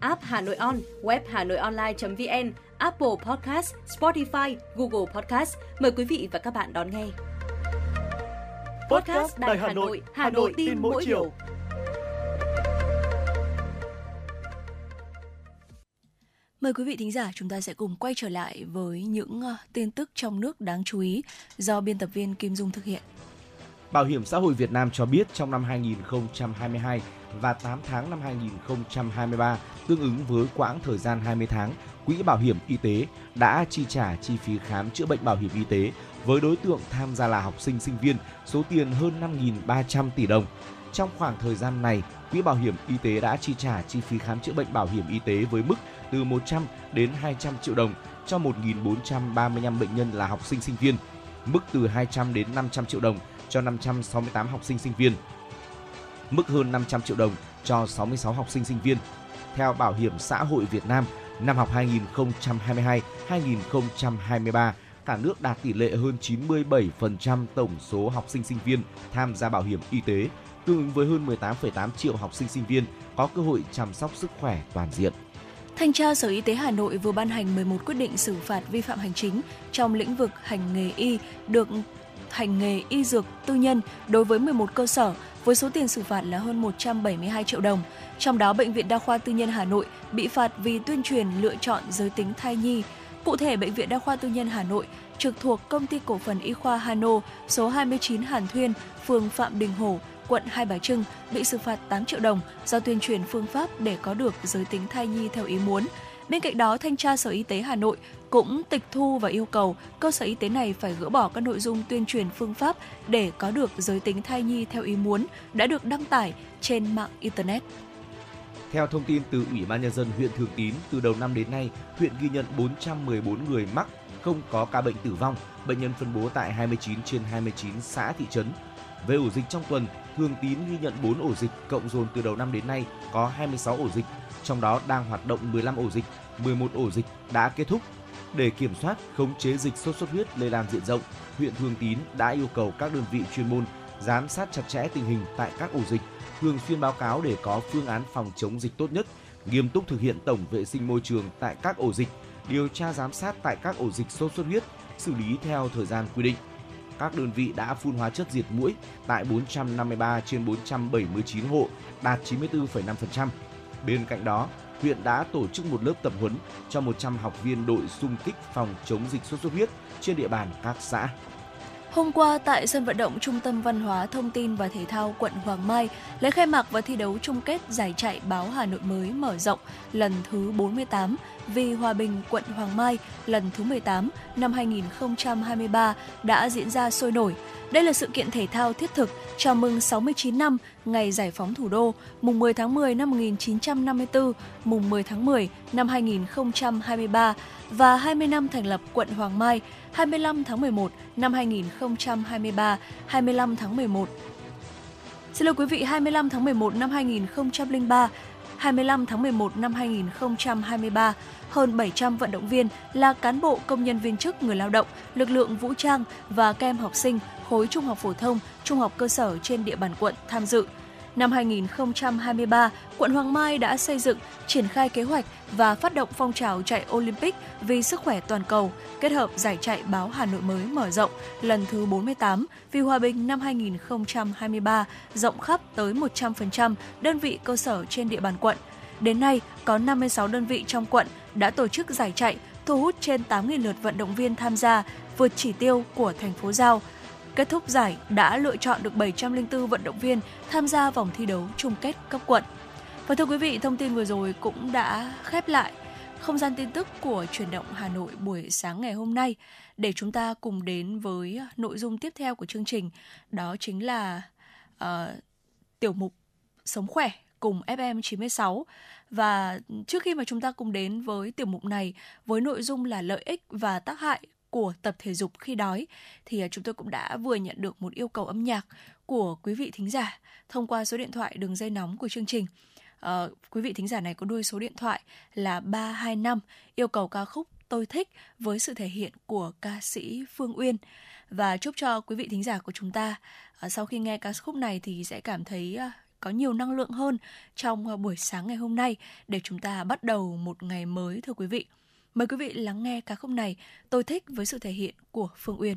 app Hà Nội On, web Hà Nội Online.vn, Apple Podcast, Spotify, Google Podcast. Mời quý vị và các bạn đón nghe. Podcast Đài Hà Nội, Hà Nội tin mỗi chiều. Mời quý vị thính giả chúng ta sẽ cùng quay trở lại với những ờ, tin tức trong nước đáng chú ý do biên tập viên Kim Dung thực hiện. Bảo hiểm xã hội Việt Nam cho biết trong năm 2022 và 8 tháng năm 2023, tương ứng với quãng thời gian 20 tháng, Quỹ Bảo hiểm Y tế đã chi trả chi phí khám chữa bệnh bảo hiểm y tế với đối tượng tham gia là học sinh sinh viên số tiền hơn 5.300 tỷ đồng. Trong khoảng thời gian này, Quỹ Bảo hiểm Y tế đã chi trả chi phí khám chữa bệnh bảo hiểm y tế với mức từ 100 đến 200 triệu đồng cho 1.435 bệnh nhân là học sinh sinh viên, mức từ 200 đến 500 triệu đồng cho 568 học sinh sinh viên, mức hơn 500 triệu đồng cho 66 học sinh sinh viên. Theo Bảo hiểm xã hội Việt Nam, Năm học 2022-2023, cả nước đạt tỷ lệ hơn 97% tổng số học sinh sinh viên tham gia bảo hiểm y tế, tương ứng với hơn 18,8 triệu học sinh sinh viên có cơ hội chăm sóc sức khỏe toàn diện. Thanh tra Sở Y tế Hà Nội vừa ban hành 11 quyết định xử phạt vi phạm hành chính trong lĩnh vực hành nghề y được hành nghề y dược tư nhân đối với 11 cơ sở với số tiền xử phạt là hơn 172 triệu đồng. Trong đó, Bệnh viện Đa khoa Tư nhân Hà Nội bị phạt vì tuyên truyền lựa chọn giới tính thai nhi. Cụ thể, Bệnh viện Đa khoa Tư nhân Hà Nội trực thuộc Công ty Cổ phần Y khoa Hà Nội, số 29 Hàn Thuyên, phường Phạm Đình Hổ, quận Hai Bà Trưng bị xử phạt 8 triệu đồng do tuyên truyền phương pháp để có được giới tính thai nhi theo ý muốn. Bên cạnh đó, Thanh tra Sở Y tế Hà Nội cũng tịch thu và yêu cầu cơ sở y tế này phải gỡ bỏ các nội dung tuyên truyền phương pháp để có được giới tính thai nhi theo ý muốn đã được đăng tải trên mạng Internet. Theo thông tin từ Ủy ban Nhân dân huyện Thường Tín, từ đầu năm đến nay, huyện ghi nhận 414 người mắc, không có ca bệnh tử vong, bệnh nhân phân bố tại 29 trên 29 xã thị trấn. Về ổ dịch trong tuần, Thường Tín ghi nhận 4 ổ dịch cộng dồn từ đầu năm đến nay có 26 ổ dịch, trong đó đang hoạt động 15 ổ dịch, 11 ổ dịch đã kết thúc. Để kiểm soát, khống chế dịch sốt xuất huyết lây lan diện rộng, huyện Thường Tín đã yêu cầu các đơn vị chuyên môn giám sát chặt chẽ tình hình tại các ổ dịch, thường xuyên báo cáo để có phương án phòng chống dịch tốt nhất, nghiêm túc thực hiện tổng vệ sinh môi trường tại các ổ dịch, điều tra giám sát tại các ổ dịch sốt xuất huyết, xử lý theo thời gian quy định. Các đơn vị đã phun hóa chất diệt mũi tại 453 trên 479 hộ, đạt 94,5%. Bên cạnh đó, huyện đã tổ chức một lớp tập huấn cho 100 học viên đội xung kích phòng chống dịch sốt xuất huyết trên địa bàn các xã. Hôm qua tại sân vận động Trung tâm Văn hóa Thông tin và Thể thao quận Hoàng Mai, lễ khai mạc và thi đấu chung kết giải chạy báo Hà Nội mới mở rộng lần thứ 48 vì Hòa Bình quận Hoàng Mai lần thứ 18 năm 2023 đã diễn ra sôi nổi. Đây là sự kiện thể thao thiết thực chào mừng 69 năm ngày giải phóng thủ đô, mùng 10 tháng 10 năm 1954, mùng 10 tháng 10 năm 2023 và 20 năm thành lập quận Hoàng Mai, 25 tháng 11 năm 2023, 25 tháng 11. Xin lỗi quý vị, 25 tháng 11 năm 2003, 25 tháng 11 năm 2023, hơn 700 vận động viên là cán bộ, công nhân viên chức, người lao động, lực lượng vũ trang và kem học sinh khối trung học phổ thông, trung học cơ sở trên địa bàn quận tham dự. Năm 2023, quận Hoàng Mai đã xây dựng, triển khai kế hoạch và phát động phong trào chạy Olympic vì sức khỏe toàn cầu, kết hợp giải chạy báo Hà Nội mới mở rộng lần thứ 48 vì hòa bình năm 2023 rộng khắp tới 100% đơn vị cơ sở trên địa bàn quận. Đến nay, có 56 đơn vị trong quận đã tổ chức giải chạy, thu hút trên 8.000 lượt vận động viên tham gia, vượt chỉ tiêu của thành phố Giao. Kết thúc giải đã lựa chọn được 704 vận động viên tham gia vòng thi đấu chung kết cấp quận. Và thưa quý vị, thông tin vừa rồi cũng đã khép lại không gian tin tức của truyền động Hà Nội buổi sáng ngày hôm nay để chúng ta cùng đến với nội dung tiếp theo của chương trình đó chính là uh, tiểu mục sống khỏe cùng FM 96 và trước khi mà chúng ta cùng đến với tiểu mục này với nội dung là lợi ích và tác hại của tập thể dục khi đói thì à, chúng tôi cũng đã vừa nhận được một yêu cầu âm nhạc của quý vị thính giả thông qua số điện thoại đường dây nóng của chương trình. À, quý vị thính giả này có đuôi số điện thoại là 325 yêu cầu ca khúc tôi thích với sự thể hiện của ca sĩ Phương Uyên và chúc cho quý vị thính giả của chúng ta à, sau khi nghe ca khúc này thì sẽ cảm thấy à, có nhiều năng lượng hơn trong buổi sáng ngày hôm nay để chúng ta bắt đầu một ngày mới thưa quý vị. Mời quý vị lắng nghe ca khúc này, tôi thích với sự thể hiện của Phương Uyên.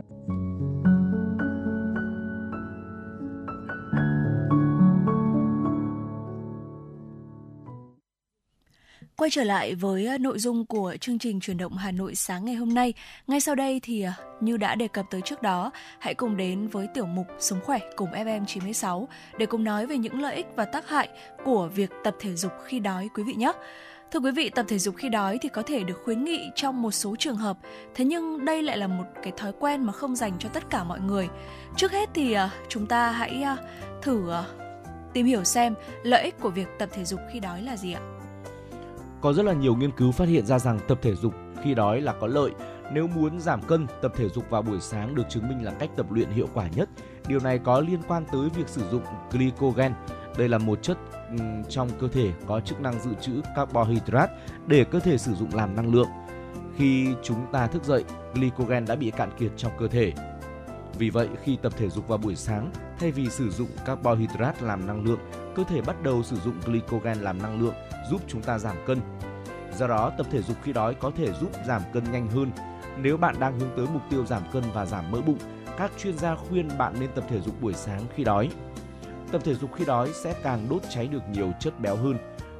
Quay trở lại với ờ, nội dung của chương trình truyền động Hà Nội sáng ngày hôm nay. Ngay sau đây thì ờ, như đã đề cập tới trước đó, hãy cùng đến với tiểu mục Sống khỏe cùng FM 96 để cùng nói về những lợi ích và tác hại của việc tập thể dục khi đói quý vị nhé. Thưa quý vị, tập thể dục khi đói thì có thể được khuyến nghị trong một số trường hợp, thế nhưng đây lại là một cái thói quen mà không dành cho tất cả mọi người. Trước hết thì ờ, chúng ta hãy thử tìm hiểu xem lợi ích của việc tập thể dục khi đói là gì ạ? Có rất là nhiều nghiên cứu phát hiện ra rằng tập thể dục khi đói là có lợi. Nếu muốn giảm cân, tập thể dục vào buổi sáng được chứng minh là cách tập luyện hiệu quả nhất. Điều này có liên quan tới việc sử dụng glycogen. Đây là một chất trong cơ thể có chức năng dự trữ carbohydrate để cơ thể sử dụng làm năng lượng. Khi chúng ta thức dậy, glycogen đã bị cạn kiệt trong cơ thể. Vì vậy, khi tập thể dục vào buổi sáng, thay vì sử dụng carbohydrate làm năng lượng, cơ thể bắt đầu sử dụng glycogen làm năng lượng giúp chúng ta giảm cân. Do đó, tập thể dục khi đói có thể giúp giảm cân nhanh hơn. Nếu bạn đang hướng tới mục tiêu giảm cân và giảm mỡ bụng, các chuyên gia khuyên bạn nên tập thể dục buổi sáng khi đói. Tập thể dục khi đói sẽ càng đốt cháy được nhiều chất béo hơn.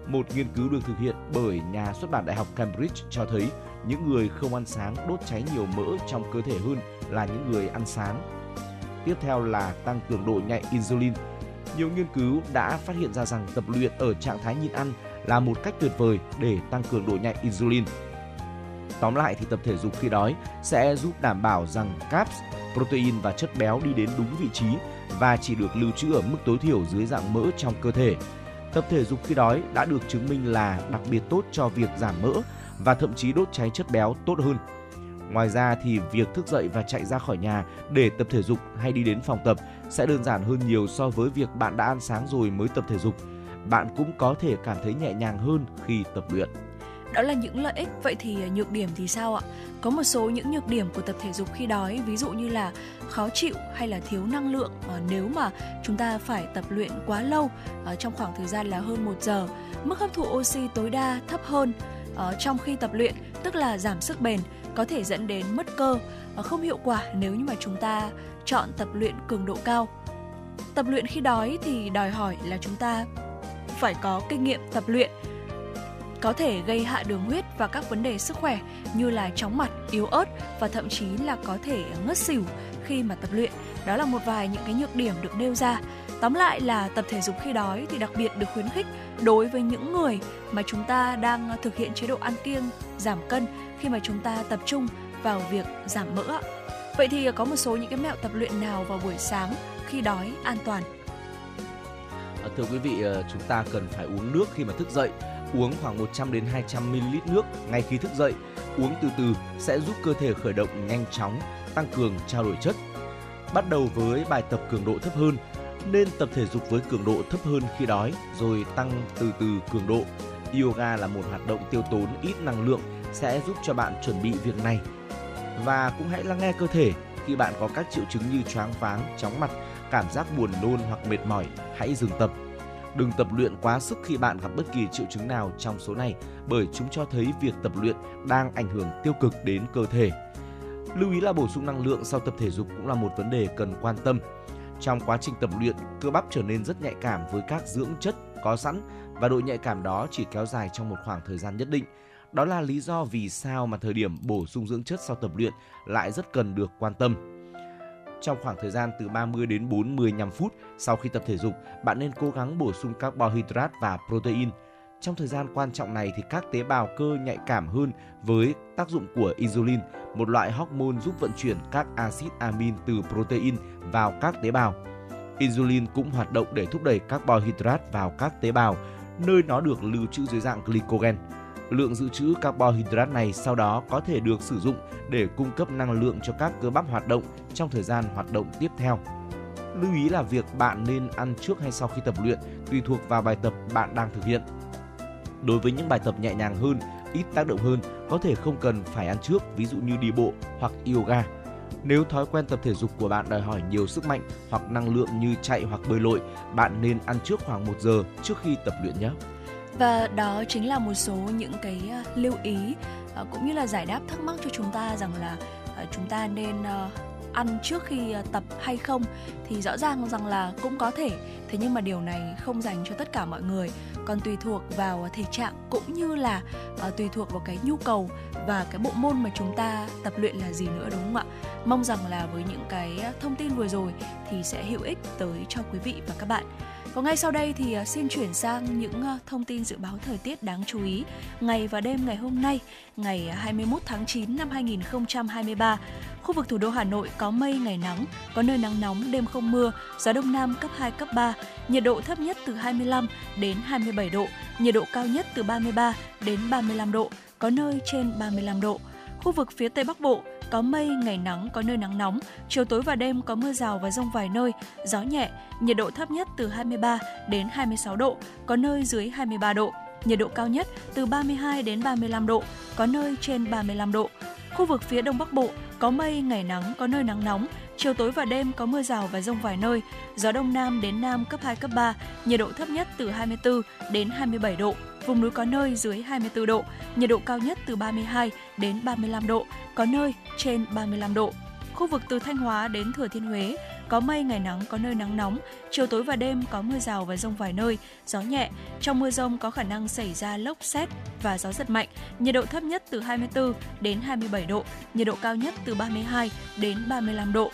Một nghiên cứu được thực hiện bởi nhà xuất bản Đại học Cambridge cho thấy những người không ăn sáng đốt cháy nhiều mỡ trong cơ thể hơn là những người ăn sáng. Tiếp theo là tăng cường độ nhạy insulin. Nhiều nghiên cứu đã phát hiện ra rằng tập luyện ở trạng thái nhịn ăn là một cách tuyệt vời để tăng cường độ nhạy insulin. Tóm lại thì tập thể dục khi đói sẽ giúp đảm bảo rằng carbs, protein và chất béo đi đến đúng vị trí và chỉ được lưu trữ ở mức tối thiểu dưới dạng mỡ trong cơ thể. Tập thể dục khi đói đã được chứng minh là đặc biệt tốt cho việc giảm mỡ và thậm chí đốt cháy chất béo tốt hơn. Ngoài ra thì việc thức dậy và chạy ra khỏi nhà để tập thể dục hay đi đến phòng tập sẽ đơn giản hơn nhiều so với việc bạn đã ăn sáng rồi mới tập thể dục bạn cũng có thể cảm thấy nhẹ nhàng hơn khi tập luyện. Đó là những lợi ích, vậy thì à, nhược điểm thì sao ạ? Có một số những nhược điểm của tập thể dục khi đói, ví dụ như là khó chịu hay là thiếu năng lượng à, nếu mà chúng ta phải tập luyện quá lâu à, trong khoảng thời gian là hơn một giờ. Mức hấp thụ oxy tối đa thấp hơn ờ, trong khi tập luyện, tức là giảm sức bền, có thể dẫn đến mất cơ, ờ, không hiệu quả nếu như mà chúng ta chọn tập luyện cường độ cao. Tập luyện khi đói thì đòi hỏi là chúng ta phải có kinh nghiệm tập luyện có thể gây hạ đường huyết và các vấn đề sức khỏe như là chóng mặt, yếu ớt và thậm chí là có thể ngất xỉu khi mà tập luyện. Đó là một vài những cái nhược điểm được nêu ra. Tóm lại là tập thể dục khi đói thì đặc biệt được khuyến khích đối với những người mà chúng ta đang thực hiện chế độ ăn kiêng, giảm cân khi mà chúng ta tập trung vào việc giảm mỡ. Vậy thì có một số những cái mẹo tập luyện nào vào buổi sáng khi đói an toàn Ờ, thưa quý vị, ờ, chúng ta cần phải uống nước khi mà thức dậy. Uống khoảng 100 đến 200 ml nước ngay khi thức dậy. Uống từ từ sẽ giúp cơ thể khởi động nhanh chóng, tăng cường trao đổi chất. Bắt đầu với bài tập cường độ thấp hơn, nên tập thể dục với cường độ thấp hơn khi đói rồi tăng từ từ cường độ. Yoga là một hoạt động tiêu tốn ít năng lượng sẽ giúp cho bạn chuẩn bị việc này. Và cũng hãy lắng nghe cơ thể khi bạn có các triệu chứng như choáng váng, chóng mặt cảm giác buồn nôn hoặc mệt mỏi, hãy dừng tập. Đừng tập luyện quá sức khi bạn gặp bất kỳ triệu chứng nào trong số này bởi chúng cho thấy việc tập luyện đang ảnh hưởng tiêu cực đến cơ thể. Lưu ý là bổ sung năng lượng sau tập thể dục cũng là một vấn đề cần quan tâm. Trong quá trình tập luyện, cơ bắp trở nên rất nhạy cảm với các dưỡng chất có sẵn và độ nhạy cảm đó chỉ kéo dài trong một khoảng thời gian nhất định. Đó là lý do vì sao mà thời điểm bổ sung dưỡng chất sau tập luyện lại rất cần được quan tâm. Trong khoảng thời gian từ 30 đến 45 phút sau khi tập thể dục, bạn nên cố gắng bổ sung carbohydrate và protein. Trong thời gian quan trọng này thì các tế bào cơ nhạy cảm hơn với tác dụng của insulin, một loại hormone giúp vận chuyển các axit amin từ protein vào các tế bào. Insulin cũng hoạt động để thúc đẩy carbohydrate vào các tế bào, nơi nó được lưu trữ dưới dạng glycogen. Lượng dự trữ carbohydrate này sau đó có thể được sử dụng để cung cấp năng lượng cho các cơ bắp hoạt động trong thời gian hoạt động tiếp theo. Lưu ý là việc bạn nên ăn trước hay sau khi tập luyện tùy thuộc vào bài tập bạn đang thực hiện. Đối với những bài tập nhẹ nhàng hơn, ít tác động hơn, có thể không cần phải ăn trước, ví dụ như đi bộ hoặc yoga. Nếu thói quen tập thể dục của bạn đòi hỏi nhiều sức mạnh hoặc năng lượng như chạy hoặc bơi lội, bạn nên ăn trước khoảng 1 giờ trước khi tập luyện nhé. Và đó chính là một số những cái ờ, lưu ý ờ, cũng như là giải đáp thắc mắc cho chúng ta rằng là ờ, chúng ta nên ăn trước khi tập hay không. Thì rõ ràng rằng là cũng có thể, thế nhưng mà điều này không dành cho tất cả mọi người. Còn tùy thuộc vào thể trạng cũng như là tùy thuộc vào cái nhu cầu và cái bộ môn mà chúng ta tập luyện là gì nữa, đúng không ạ? Mong rằng là với những cái thông tin vừa rồi thì sẽ hữu ích tới cho quý vị và các bạn. Còn ngay sau đây thì à, xin chuyển sang những à, thông tin dự báo thời tiết đáng chú ý ngày và đêm ngày hôm nay, ngày à, 21 tháng 9 năm 2023. Khu vực thủ đô Hà Nội có mây ngày nắng, có nơi nắng nóng, đêm không mưa, gió đông nam cấp 2 cấp 3, nhiệt độ thấp nhất từ 25 đến 27 độ, nhiệt độ cao nhất từ 33 đến 35 độ, có nơi trên 35 độ. Khu vực phía Tây Bắc Bộ có mây, ngày nắng, có nơi nắng nóng, chiều tối và đêm có mưa rào và rông vài nơi, gió nhẹ, nhiệt độ thấp nhất từ 23 đến 26 độ, có nơi dưới 23 độ, nhiệt độ cao nhất từ 32 đến 35 độ, có nơi trên 35 độ. Khu vực phía Đông Bắc Bộ có mây, ngày nắng, có nơi nắng nóng, chiều tối và đêm có mưa rào và rông vài nơi, gió đông nam đến nam cấp 2 cấp 3, nhiệt độ thấp nhất từ 24 đến 27 độ, vùng núi có nơi dưới 24 độ, nhiệt độ cao nhất từ 32 đến 35 độ, có nơi trên 35 độ. Khu vực từ Thanh Hóa đến Thừa Thiên Huế có mây ngày nắng có nơi nắng nóng, chiều tối và đêm có mưa rào và rông vài nơi, gió nhẹ. Trong mưa rông có khả năng xảy ra lốc xét và gió giật mạnh. Nhiệt độ thấp nhất từ 24 đến 27 độ, nhiệt độ cao nhất từ 32 đến 35 độ.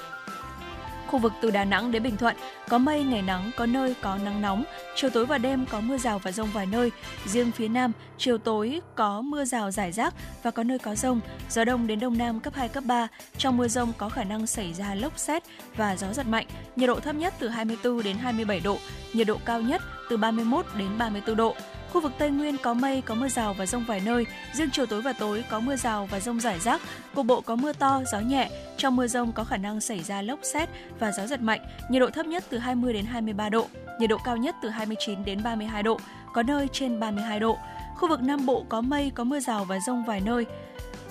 Khu vực từ Đà Nẵng đến Bình Thuận có mây, ngày nắng, có nơi có nắng nóng, chiều tối và đêm có mưa rào và rông vài nơi. Riêng phía Nam, chiều tối có mưa rào rải rác và có nơi có rông, gió đông đến đông nam cấp 2, cấp 3. Trong mưa rông có khả năng xảy ra lốc xét và gió giật mạnh, nhiệt độ thấp nhất từ 24 đến 27 độ, nhiệt độ cao nhất từ 31 đến 34 độ. Khu vực Tây Nguyên có mây, có mưa rào và rông vài nơi. Riêng chiều tối và tối có mưa rào và rông rải rác. Cục bộ có mưa to, gió nhẹ. Trong mưa rông có khả năng xảy ra lốc xét và gió giật mạnh. Nhiệt độ thấp nhất từ 20 đến 23 độ. Nhiệt độ cao nhất từ 29 đến 32 độ. Có nơi trên 32 độ. Khu vực Nam Bộ có mây, có mưa rào và rông vài nơi.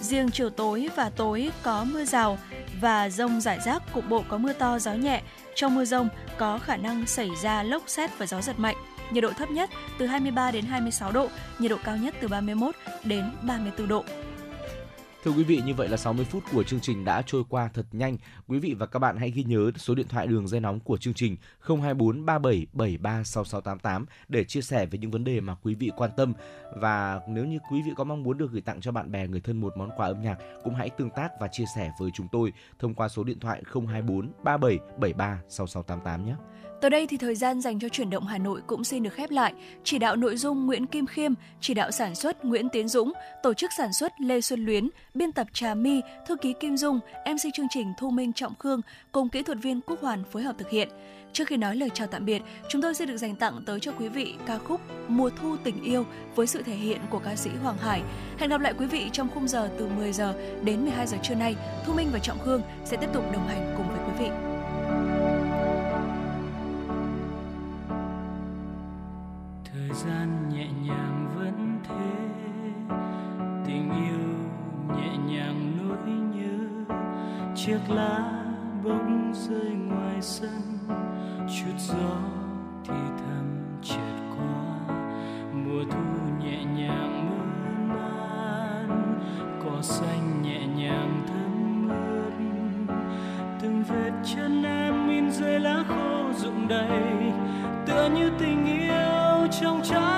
Riêng chiều tối và tối có mưa rào và rông rải rác, cục bộ có mưa to, gió nhẹ. Trong mưa rông có khả năng xảy ra lốc xét và gió giật mạnh nhiệt độ thấp nhất từ 23 đến 26 độ, nhiệt độ cao nhất từ 31 đến 34 độ. Thưa quý vị, như vậy là 60 phút của chương trình đã trôi qua thật nhanh. Quý vị và các bạn hãy ghi nhớ số điện thoại đường dây nóng của chương trình 024 3773 6688 để chia sẻ về những vấn đề mà quý vị quan tâm. Và nếu như quý vị có mong muốn được gửi tặng cho bạn bè người thân một món quà âm nhạc, cũng hãy tương tác và chia sẻ với chúng tôi thông qua số điện thoại 024 3773 6688 nhé. Tới đây thì thời gian dành cho chuyển động Hà Nội cũng xin được khép lại. Chỉ đạo nội dung Nguyễn Kim Khiêm, chỉ đạo sản xuất Nguyễn Tiến Dũng, tổ chức sản xuất Lê Xuân Luyến, biên tập Trà My, thư ký Kim Dung, MC chương trình Thu Minh Trọng Khương cùng kỹ thuật viên Quốc Hoàn phối hợp thực hiện. Trước khi nói lời chào tạm biệt, chúng tôi sẽ được dành tặng tới cho quý vị ca khúc Mùa thu tình yêu với sự thể hiện của ca sĩ Hoàng Hải. Hẹn gặp lại quý vị trong khung giờ từ 10 giờ đến 12 giờ trưa nay. Thu Minh và Trọng Khương sẽ tiếp tục đồng hành cùng với quý vị. Gian nhẹ nhàng vẫn thế. Tình yêu nhẹ nhàng nỗi nhớ, chiếc lá bỗng rơi ngoài sân. Chút gió thì thầm chợt qua, mùa thu nhẹ nhàng mơn man. Cỏ xanh nhẹ nhàng thơm ướt từng vết chân em in dưới lá khô rụng đầy. Tựa như tình yêu trong trái